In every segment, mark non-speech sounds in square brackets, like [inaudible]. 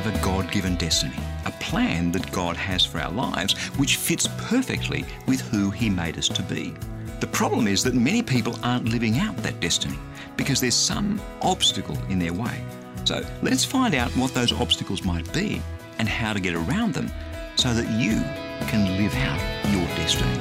have a God given destiny, a plan that God has for our lives, which fits perfectly with who He made us to be. The problem is that many people aren't living out that destiny because there's some obstacle in their way. So let's find out what those obstacles might be and how to get around them so that you can live out your destiny.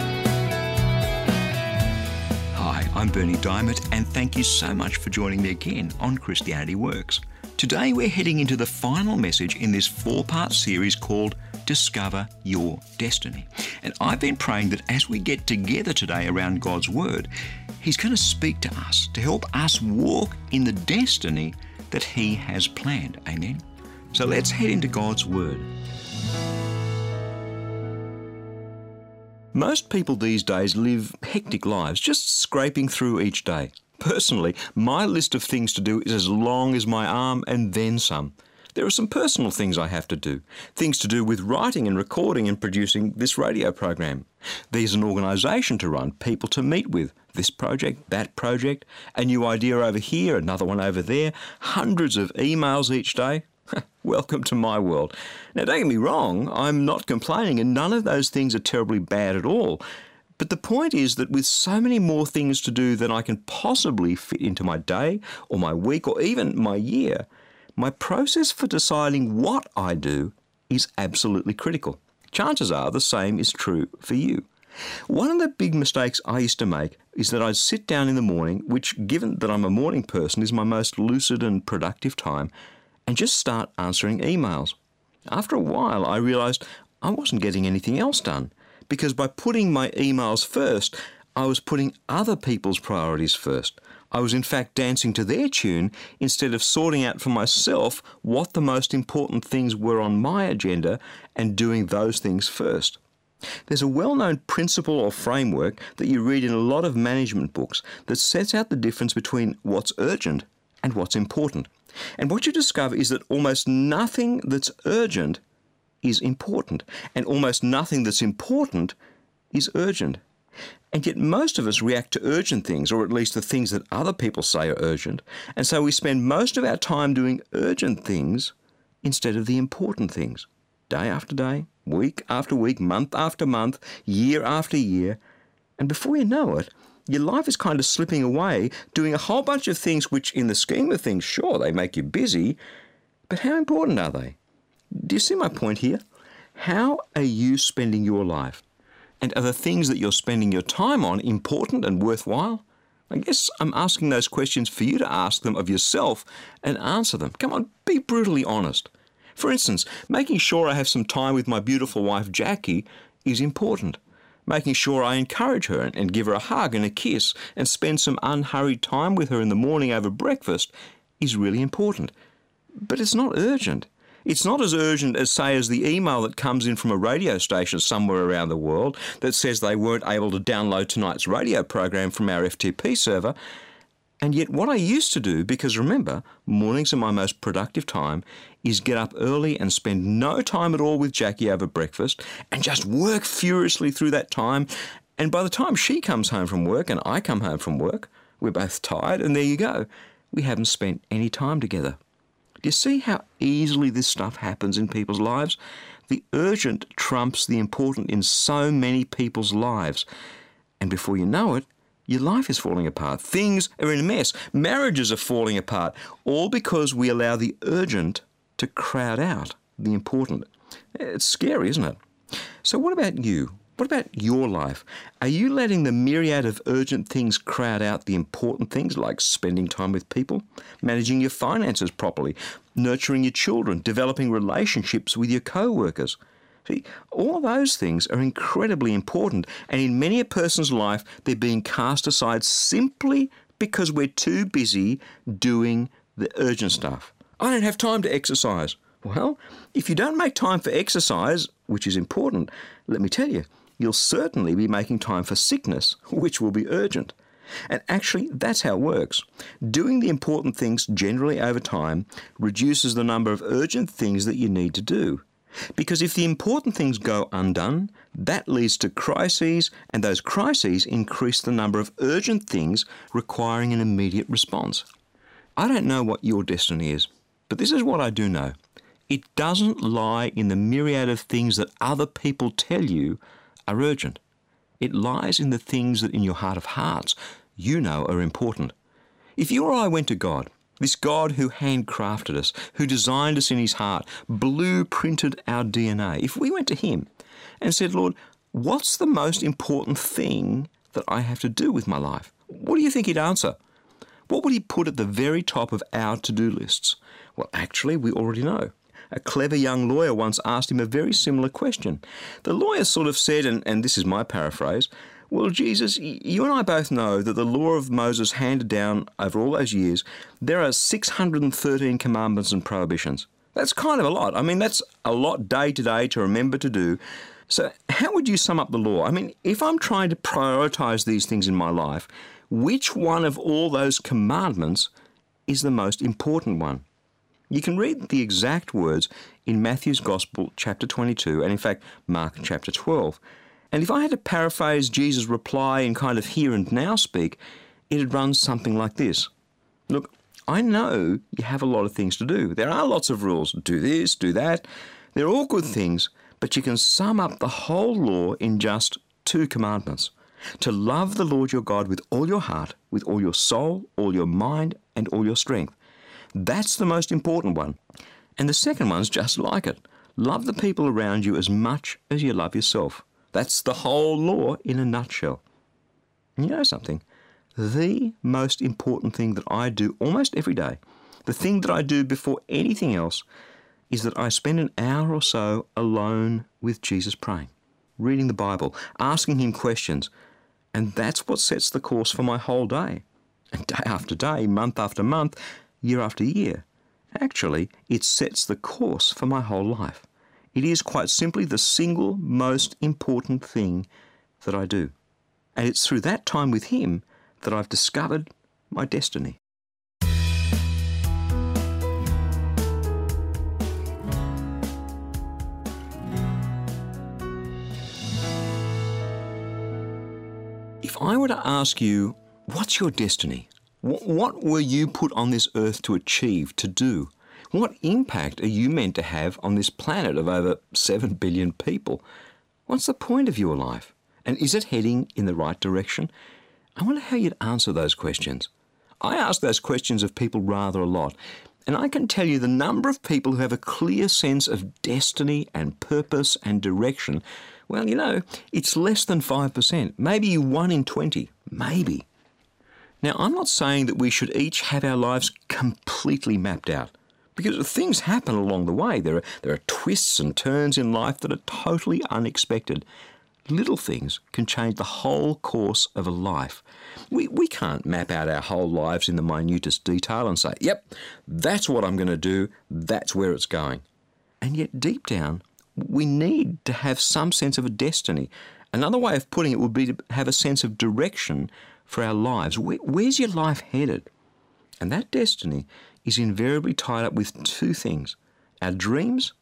Hi, I'm Bernie Dymet, and thank you so much for joining me again on Christianity Works. Today, we're heading into the final message in this four part series called Discover Your Destiny. And I've been praying that as we get together today around God's Word, He's going to speak to us to help us walk in the destiny that He has planned. Amen. So let's head into God's Word. Most people these days live hectic lives, just scraping through each day. Personally, my list of things to do is as long as my arm and then some. There are some personal things I have to do, things to do with writing and recording and producing this radio program. There's an organisation to run, people to meet with, this project, that project, a new idea over here, another one over there, hundreds of emails each day. [laughs] Welcome to my world. Now, don't get me wrong, I'm not complaining, and none of those things are terribly bad at all. But the point is that with so many more things to do than I can possibly fit into my day or my week or even my year, my process for deciding what I do is absolutely critical. Chances are the same is true for you. One of the big mistakes I used to make is that I'd sit down in the morning, which, given that I'm a morning person, is my most lucid and productive time, and just start answering emails. After a while, I realized I wasn't getting anything else done because by putting my emails first, I was putting other people's priorities first. I was in fact dancing to their tune instead of sorting out for myself what the most important things were on my agenda and doing those things first. There's a well known principle or framework that you read in a lot of management books that sets out the difference between what's urgent and what's important. And what you discover is that almost nothing that's urgent is important, and almost nothing that's important is urgent. And yet, most of us react to urgent things, or at least the things that other people say are urgent, and so we spend most of our time doing urgent things instead of the important things, day after day, week after week, month after month, year after year. And before you know it, your life is kind of slipping away, doing a whole bunch of things which, in the scheme of things, sure, they make you busy, but how important are they? Do you see my point here? How are you spending your life? And are the things that you're spending your time on important and worthwhile? I guess I'm asking those questions for you to ask them of yourself and answer them. Come on, be brutally honest. For instance, making sure I have some time with my beautiful wife Jackie is important. Making sure I encourage her and give her a hug and a kiss and spend some unhurried time with her in the morning over breakfast is really important. But it's not urgent. It's not as urgent as, say, as the email that comes in from a radio station somewhere around the world that says they weren't able to download tonight's radio program from our FTP server. And yet, what I used to do, because remember, mornings are my most productive time, is get up early and spend no time at all with Jackie over breakfast and just work furiously through that time. And by the time she comes home from work and I come home from work, we're both tired, and there you go. We haven't spent any time together. Do you see how easily this stuff happens in people's lives? The urgent trumps the important in so many people's lives. And before you know it, your life is falling apart. Things are in a mess. Marriages are falling apart, all because we allow the urgent to crowd out the important. It's scary, isn't it? So, what about you? What about your life? Are you letting the myriad of urgent things crowd out the important things like spending time with people, managing your finances properly, nurturing your children, developing relationships with your co workers? See, all those things are incredibly important, and in many a person's life, they're being cast aside simply because we're too busy doing the urgent stuff. I don't have time to exercise. Well, if you don't make time for exercise, which is important, let me tell you, you'll certainly be making time for sickness, which will be urgent. And actually, that's how it works. Doing the important things generally over time reduces the number of urgent things that you need to do. Because if the important things go undone, that leads to crises, and those crises increase the number of urgent things requiring an immediate response. I don't know what your destiny is, but this is what I do know. It doesn't lie in the myriad of things that other people tell you are urgent. It lies in the things that in your heart of hearts you know are important. If you or I went to God, this God who handcrafted us, who designed us in his heart, blueprinted our DNA, if we went to him and said, Lord, what's the most important thing that I have to do with my life? What do you think he'd answer? What would he put at the very top of our to do lists? Well, actually, we already know. A clever young lawyer once asked him a very similar question. The lawyer sort of said, and, and this is my paraphrase, well, Jesus, you and I both know that the law of Moses handed down over all those years, there are 613 commandments and prohibitions. That's kind of a lot. I mean, that's a lot day to day to remember to do. So, how would you sum up the law? I mean, if I'm trying to prioritize these things in my life, which one of all those commandments is the most important one? You can read the exact words in Matthew's Gospel, chapter 22, and in fact, Mark chapter 12. And if I had to paraphrase Jesus' reply in kind of here and now speak, it'd run something like this Look, I know you have a lot of things to do. There are lots of rules do this, do that. They're all good things, but you can sum up the whole law in just two commandments to love the Lord your God with all your heart, with all your soul, all your mind, and all your strength. That's the most important one. And the second one's just like it love the people around you as much as you love yourself. That's the whole law in a nutshell. And you know something? The most important thing that I do almost every day, the thing that I do before anything else, is that I spend an hour or so alone with Jesus praying, reading the Bible, asking Him questions. And that's what sets the course for my whole day. And day after day, month after month, year after year. Actually, it sets the course for my whole life. It is quite simply the single most important thing that I do. And it's through that time with Him that I've discovered my destiny. If I were to ask you, what's your destiny? What were you put on this earth to achieve, to do? What impact are you meant to have on this planet of over 7 billion people? What's the point of your life? And is it heading in the right direction? I wonder how you'd answer those questions. I ask those questions of people rather a lot, and I can tell you the number of people who have a clear sense of destiny and purpose and direction. Well, you know, it's less than 5%, maybe 1 in 20, maybe. Now, I'm not saying that we should each have our lives completely mapped out because things happen along the way. There are, there are twists and turns in life that are totally unexpected. Little things can change the whole course of a life. We, we can't map out our whole lives in the minutest detail and say, yep, that's what I'm going to do, that's where it's going. And yet, deep down, we need to have some sense of a destiny. Another way of putting it would be to have a sense of direction for our lives. Where, where's your life headed? And that destiny is invariably tied up with two things our dreams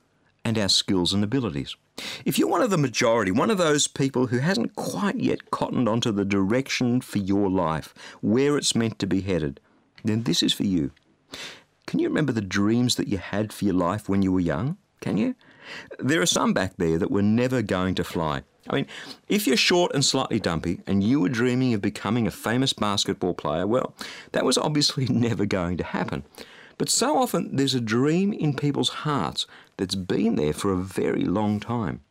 and our skills and abilities. If you're one of the majority, one of those people who hasn't quite yet cottoned onto the direction for your life, where it's meant to be headed, then this is for you. Can you remember the dreams that you had for your life when you were young? Can you? There are some back there that were never going to fly. I mean, if you're short and slightly dumpy and you were dreaming of becoming a famous basketball player, well, that was obviously [laughs] never going to happen. But so often there's a dream in people's hearts that's been there for a very long time.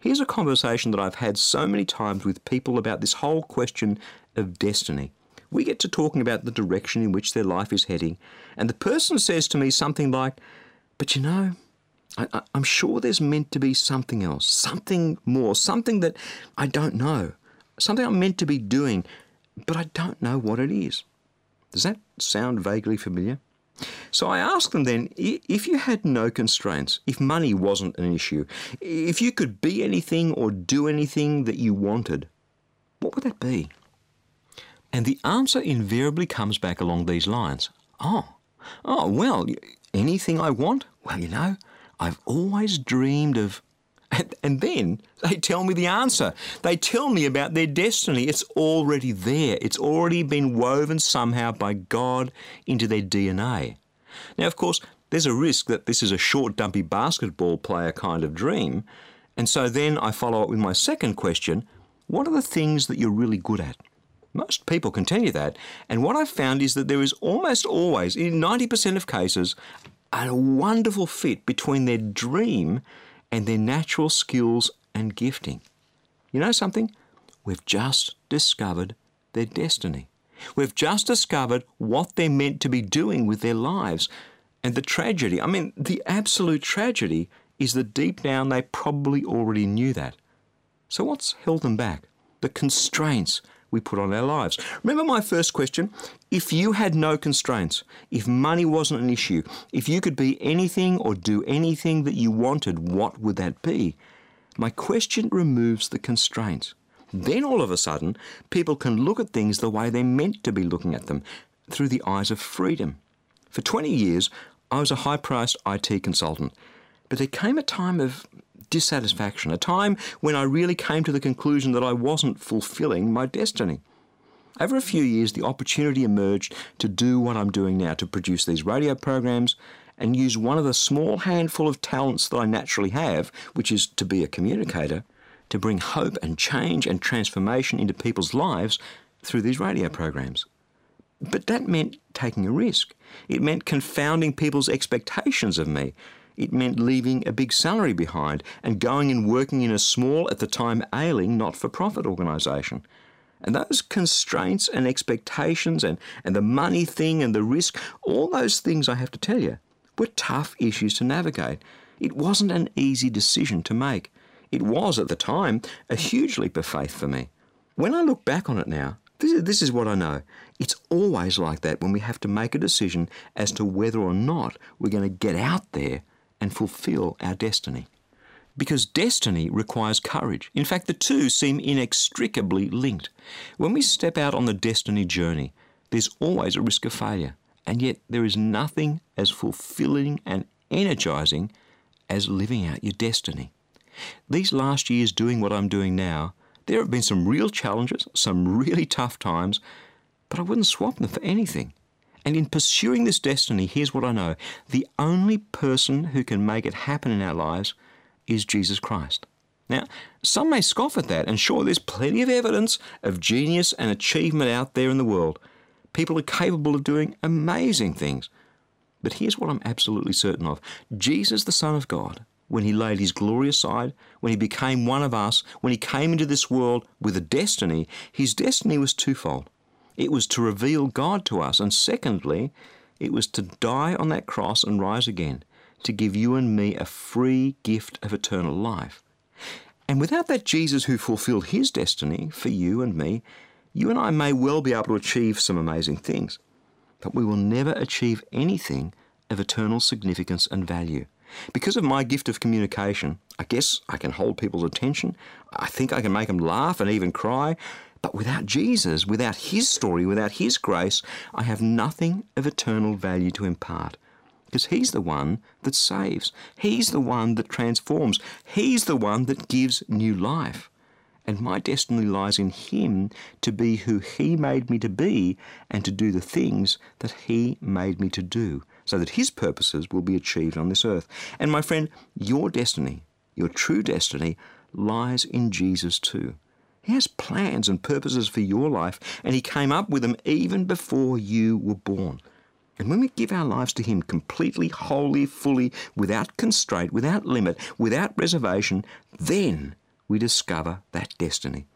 Here's a conversation that I've had so many times with people about this whole question of destiny. We get to talking about the direction in which their life is heading, and the person says to me something like, But you know, I, am sure there's meant to be something else, something more, something that I don't know, something I'm meant to be doing, but I don't know what it is. Does that sound vaguely familiar? So I asked them then if you had no constraints, if money wasn't an issue, if you could be anything or do anything that you wanted, what would that be? And the answer invariably comes back along these lines. Oh, oh, well, anything I want? Well, you know, I've always dreamed of. And, then they tell me the answer. They tell me about their destiny. It's already there, it's already been woven somehow by God into their DNA. Now, of course, there's a risk that this is a short, dumpy basketball player kind of dream. And so then I follow up with my second question what are the things that you're really good at? Most people can tell you that. And what I've found is that there is almost always, in 90% of cases, a wonderful fit between their dream and their natural skills and gifting. You know something? We've just discovered their destiny. We've just discovered what they're meant to be doing with their lives. And the tragedy, I mean, the absolute tragedy, is that deep down they probably already knew that. So, what's held them back? The constraints we put on our lives. Remember my first question? If you had no constraints, if money wasn't an issue, if you could be anything or do anything that you wanted, what would that be? My question removes the constraints. Then all of a sudden, people can look at things the way they're meant to be looking at them, through the eyes of freedom. For 20 years, I was a high priced IT consultant, but there came a time of dissatisfaction, a time when I really came to the conclusion that I wasn't fulfilling my destiny. Over a few years, the opportunity emerged to do what I'm doing now, to produce these radio programs and use one of the small handful of talents that I naturally have, which is to be a communicator, to bring hope and change and transformation into people's lives through these radio programs. But that meant taking a risk. It meant confounding people's expectations of me it meant leaving a big salary behind and going and working in a small, at the time ailing, not for profit organisation. And those constraints and expectations and, and the money thing and the risk, all those things I have to tell you, were tough issues to navigate. It wasn't an easy decision to make. It was, at the time, a huge leap of faith for me. When I look back on it now, this is, this is what I know. It's always like that when we have to make a decision as to whether or not we're going to get out there and fulfill our destiny. Because destiny requires courage. In fact, the two seem inextricably linked. When we step out on the destiny journey, there's always a risk of failure. And yet, there is nothing as fulfilling and energizing as living out your destiny. These last years doing what I'm doing now, there have been some real challenges, some really tough times, but I wouldn't swap them for anything. And in pursuing this destiny, here's what I know the only person who can make it happen in our lives is Jesus Christ. Now, some may scoff at that, and sure, there's plenty of evidence of genius and achievement out there in the world. People are capable of doing amazing things. But here's what I'm absolutely certain of Jesus, the Son of God, when he laid his glory aside, when he became one of us, when he came into this world with a destiny, his destiny was twofold. It was to reveal God to us. And secondly, it was to die on that cross and rise again, to give you and me a free gift of eternal life. And without that Jesus who fulfilled his destiny for you and me, you and I may well be able to achieve some amazing things, but we will never achieve anything of eternal significance and value. Because of my gift of communication, I guess I can hold people's attention. I think I can make them laugh and even cry. But without Jesus, without His story, without His grace, I have nothing of eternal value to impart. Because He's the one that saves, He's the one that transforms, He's the one that gives new life. And my destiny lies in Him to be who He made me to be and to do the things that He made me to do, so that His purposes will be achieved on this earth. And my friend, your destiny, your true destiny, lies in Jesus too. He has plans and purposes for your life, and He came up with them even before you were born. And when we give our lives to Him completely, wholly, fully, without constraint, without limit, without reservation, then we discover that destiny.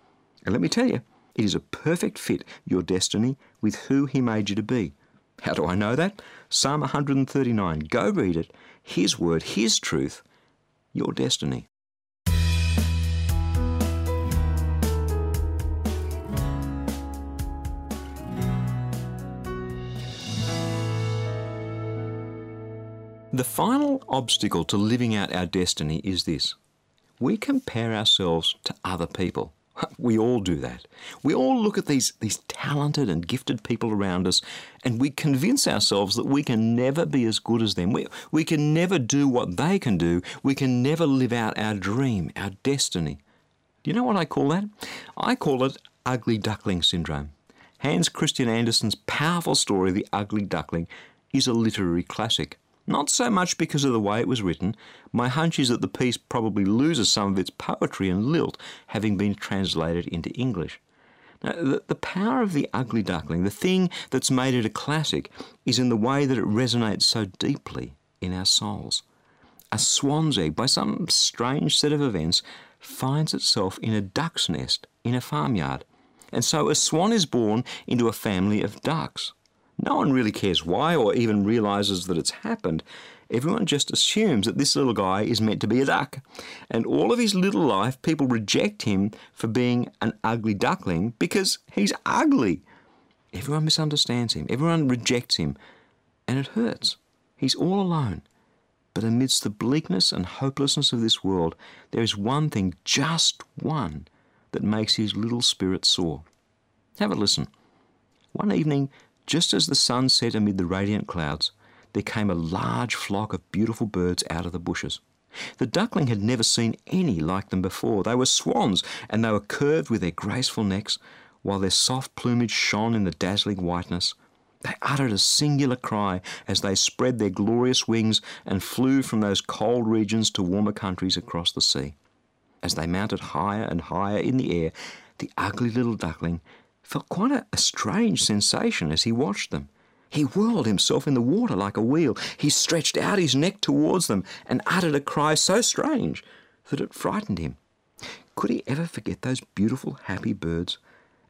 And let me tell you, it is a perfect fit, your destiny, with who He made you to be. How do I know that? Psalm 139. Go read it. His word, His truth, your destiny. The final obstacle to living out our destiny is this we compare ourselves to other people. [laughs] We all do that. We all look at these, these talented and gifted people around us and we convince ourselves that we can never be as good as them. We, we can never do what they can do. We can never live out our dream, our destiny. Do you know what I call that? I call it ugly duckling syndrome. Hans Christian Andersen's powerful story, The Ugly Duckling, is a literary classic. Not so much because of the way it was written. My hunch is that the piece probably loses some of its poetry and lilt having been translated into English. Now, the, the power of the ugly duckling, the thing that's made it a classic, is in the way that it resonates so deeply in our souls. A swan's egg, by some strange set of events, finds itself in a duck's nest in a farmyard. And so a swan is born into a family of ducks. No one really cares why or even realizes that it's happened. Everyone just assumes that this little guy is meant to be a duck. And all of his little life, people reject him for being an ugly duckling because he's ugly. Everyone misunderstands him, everyone rejects him, and it hurts. He's all alone. But amidst the bleakness and hopelessness of this world, there is one thing, just one, that makes his little spirit soar. Have a listen. One evening, just as the sun set amid the radiant clouds, there came a large flock of beautiful birds out of the bushes. The duckling had never seen any like them before. They were swans, and they were curved with their graceful necks, while their soft plumage shone in the dazzling whiteness. They uttered a singular cry as they spread their glorious wings and flew from those cold regions to warmer countries across the sea. As they mounted higher and higher in the air, the ugly little duckling felt quite a, a strange sensation as he watched them. He whirled himself in the water like a wheel. He stretched out his neck towards them and uttered a cry so strange that it frightened him. Could he ever forget those beautiful, happy birds?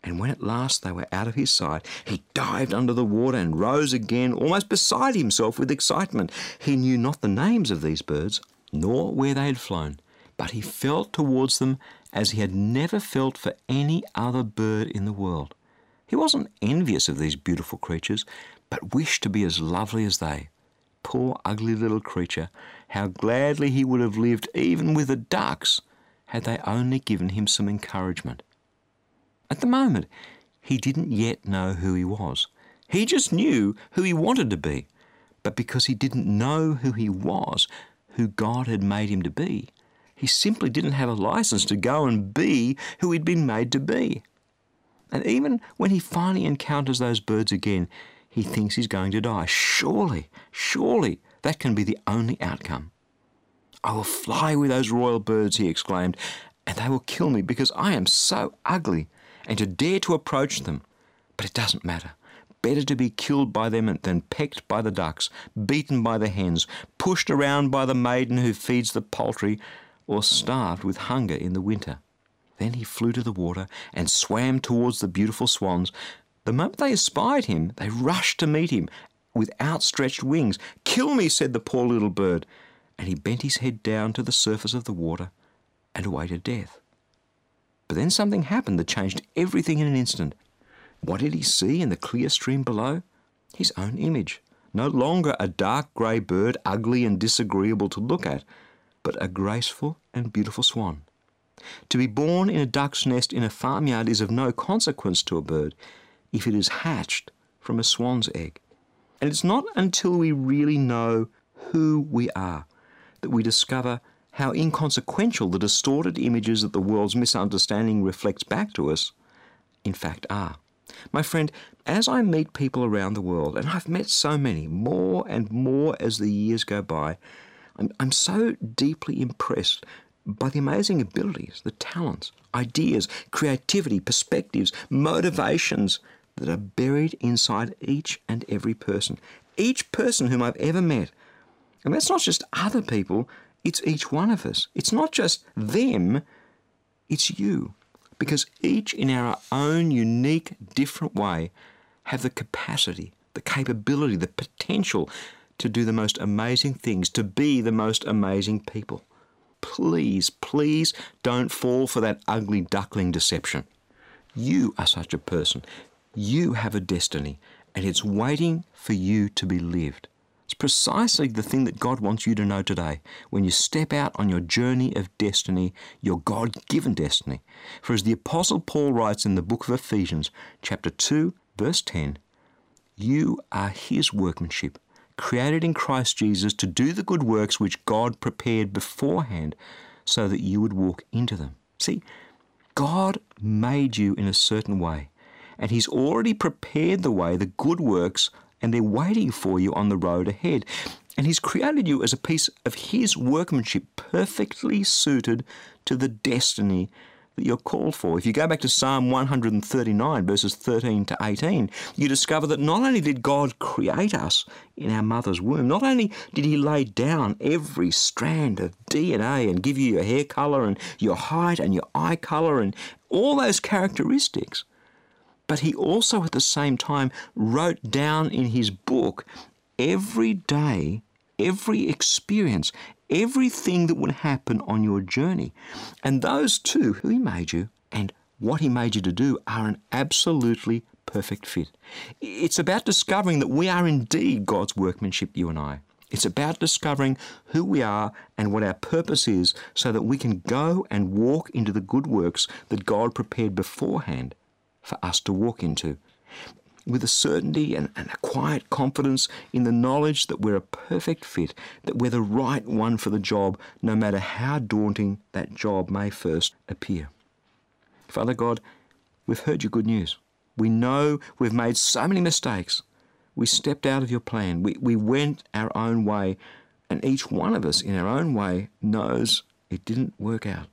And when at last they were out of his sight, he dived under the water and rose again, almost beside himself with excitement. He knew not the names of these birds, nor where they had flown but he felt towards them as he had never felt for any other bird in the world. He wasn't envious of these beautiful creatures, but wished to be as lovely as they. Poor ugly little creature, how gladly he would have lived even with the ducks had they only given him some encouragement. At the moment, he didn't yet know who he was. He just knew who he wanted to be. But because he didn't know who he was, who God had made him to be, he simply didn't have a license to go and be who he'd been made to be. And even when he finally encounters those birds again, he thinks he's going to die. Surely, surely that can be the only outcome. I will fly with those royal birds, he exclaimed, and they will kill me because I am so ugly, and to dare to approach them. But it doesn't matter. Better to be killed by them than pecked by the ducks, beaten by the hens, pushed around by the maiden who feeds the poultry, or starved with hunger in the winter. Then he flew to the water and swam towards the beautiful swans. The moment they espied him, they rushed to meet him with outstretched wings. Kill me, said the poor little bird. And he bent his head down to the surface of the water and awaited death. But then something happened that changed everything in an instant. What did he see in the clear stream below? His own image. No longer a dark grey bird, ugly and disagreeable to look at, but a graceful and beautiful swan. To be born in a duck's nest in a farmyard is of no consequence to a bird if it is hatched from a swan's egg. And it's not until we really know who we are that we discover how inconsequential the distorted images that the world's misunderstanding reflects back to us, in fact, are. My friend, as I meet people around the world, and I've met so many, more and more as the years go by, I'm, I'm so deeply impressed by the amazing abilities, the talents, ideas, creativity, perspectives, motivations that are buried inside each and every person. Each person whom I've ever met. And that's not just other people, it's each one of us. It's not just them, it's you. Because each in our own unique, different way have the capacity, the capability, the potential to do the most amazing things, to be the most amazing people. Please, please don't fall for that ugly duckling deception. You are such a person. You have a destiny, and it's waiting for you to be lived. It's precisely the thing that God wants you to know today when you step out on your journey of destiny, your God given destiny. For as the Apostle Paul writes in the book of Ephesians, chapter 2, verse 10, you are his workmanship created in Christ Jesus to do the good works which God prepared beforehand so that you would walk into them. See, God made you in a certain way, and He's already prepared the way, the good works, and they're waiting for you on the road ahead. And He's created you as a piece of His workmanship, perfectly suited to the destiny that you're called for. If you go back to Psalm 139, verses 13 to 18, you discover that not only did God create us in our mother's womb, not only did He lay down every strand of DNA and give you your hair colour and your height and your eye colour and all those characteristics, but He also at the same time wrote down in His book every day, every experience, everything that would happen on your journey. And those two, who He made you and what He made you to do, are an absolutely perfect fit. It's about discovering that we are indeed God's workmanship, you and I. It's about discovering who we are and what our purpose is so that we can go and walk into the good works that God prepared beforehand for us to walk into with a certainty and, and, a quiet confidence in the knowledge that we're a perfect fit, that we're the right one for the job, no matter how daunting that job may first appear. Father God, we've heard your good news. We know we've made so many mistakes. We stepped out of your plan. We, we went our own way, and each one of us in our own way knows it didn't work out.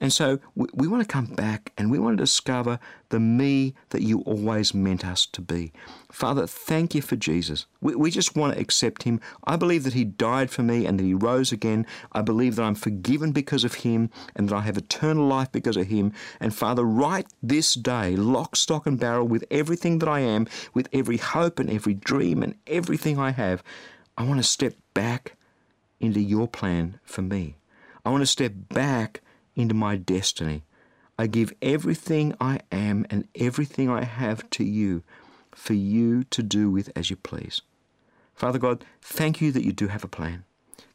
And so we, we want to come back and we want to discover the me that you always meant us to be. Father, thank you for Jesus. We, we just want to accept him. I believe that he died for me and that he rose again. I believe that I'm forgiven because of him and that I have eternal life because of him. And Father, right this day, lock, stock, and barrel with everything that I am, with every hope and every dream and everything I have, I want to step back into your plan for me. I want to step back into my destiny. I give everything I am and everything I have to you for you to do with as you please. Father God, thank you that you do have a plan.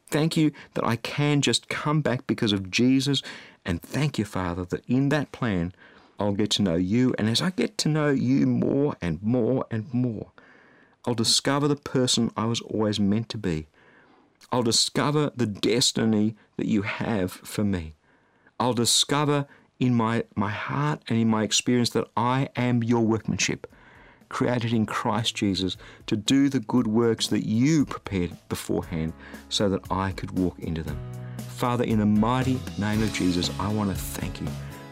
Thank you that I can just come back because of Jesus. And thank you, Father, that in that plan I'll get to know you. And as I get to know you more and more and more, I'll discover the person I was always meant to be. I'll discover the destiny that you have for me. I'll discover in my, my heart and in my experience that I am your workmanship, created in Christ Jesus to do the good works that you prepared beforehand so that I could walk into them. Father, in the mighty name of Jesus, I want to thank you.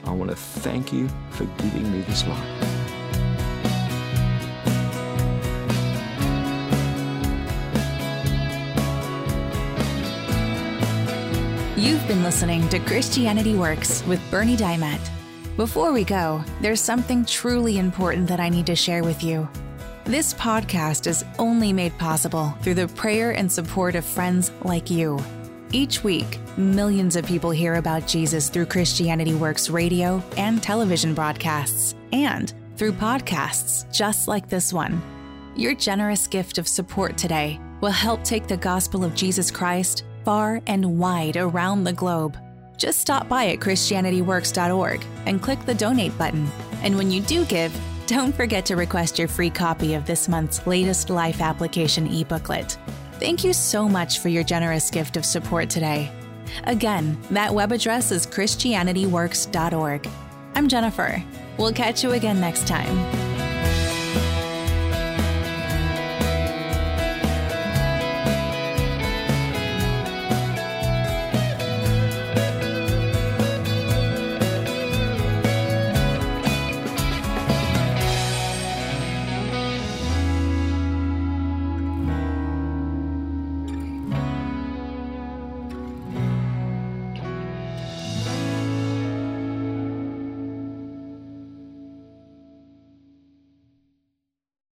I want to thank you for giving me this life. You've been listening to Christianity Works with Bernie Dymet. Before we go, there's something truly important that I need to share with you. This podcast is only made possible through the prayer and support of friends like you. Each week, millions of people hear about Jesus through Christianity Works radio and television broadcasts, and through podcasts just like this one. Your generous gift of support today will help take the gospel of Jesus Christ far and wide around the globe. Just stop by at ChristianityWorks.org and click the donate button. And when you do give, don't forget to request your free copy of this month's latest Life Application e booklet. Thank you so much for your generous gift of support today. Again, that web address is ChristianityWorks.org. I'm Jennifer. We'll catch you again next time.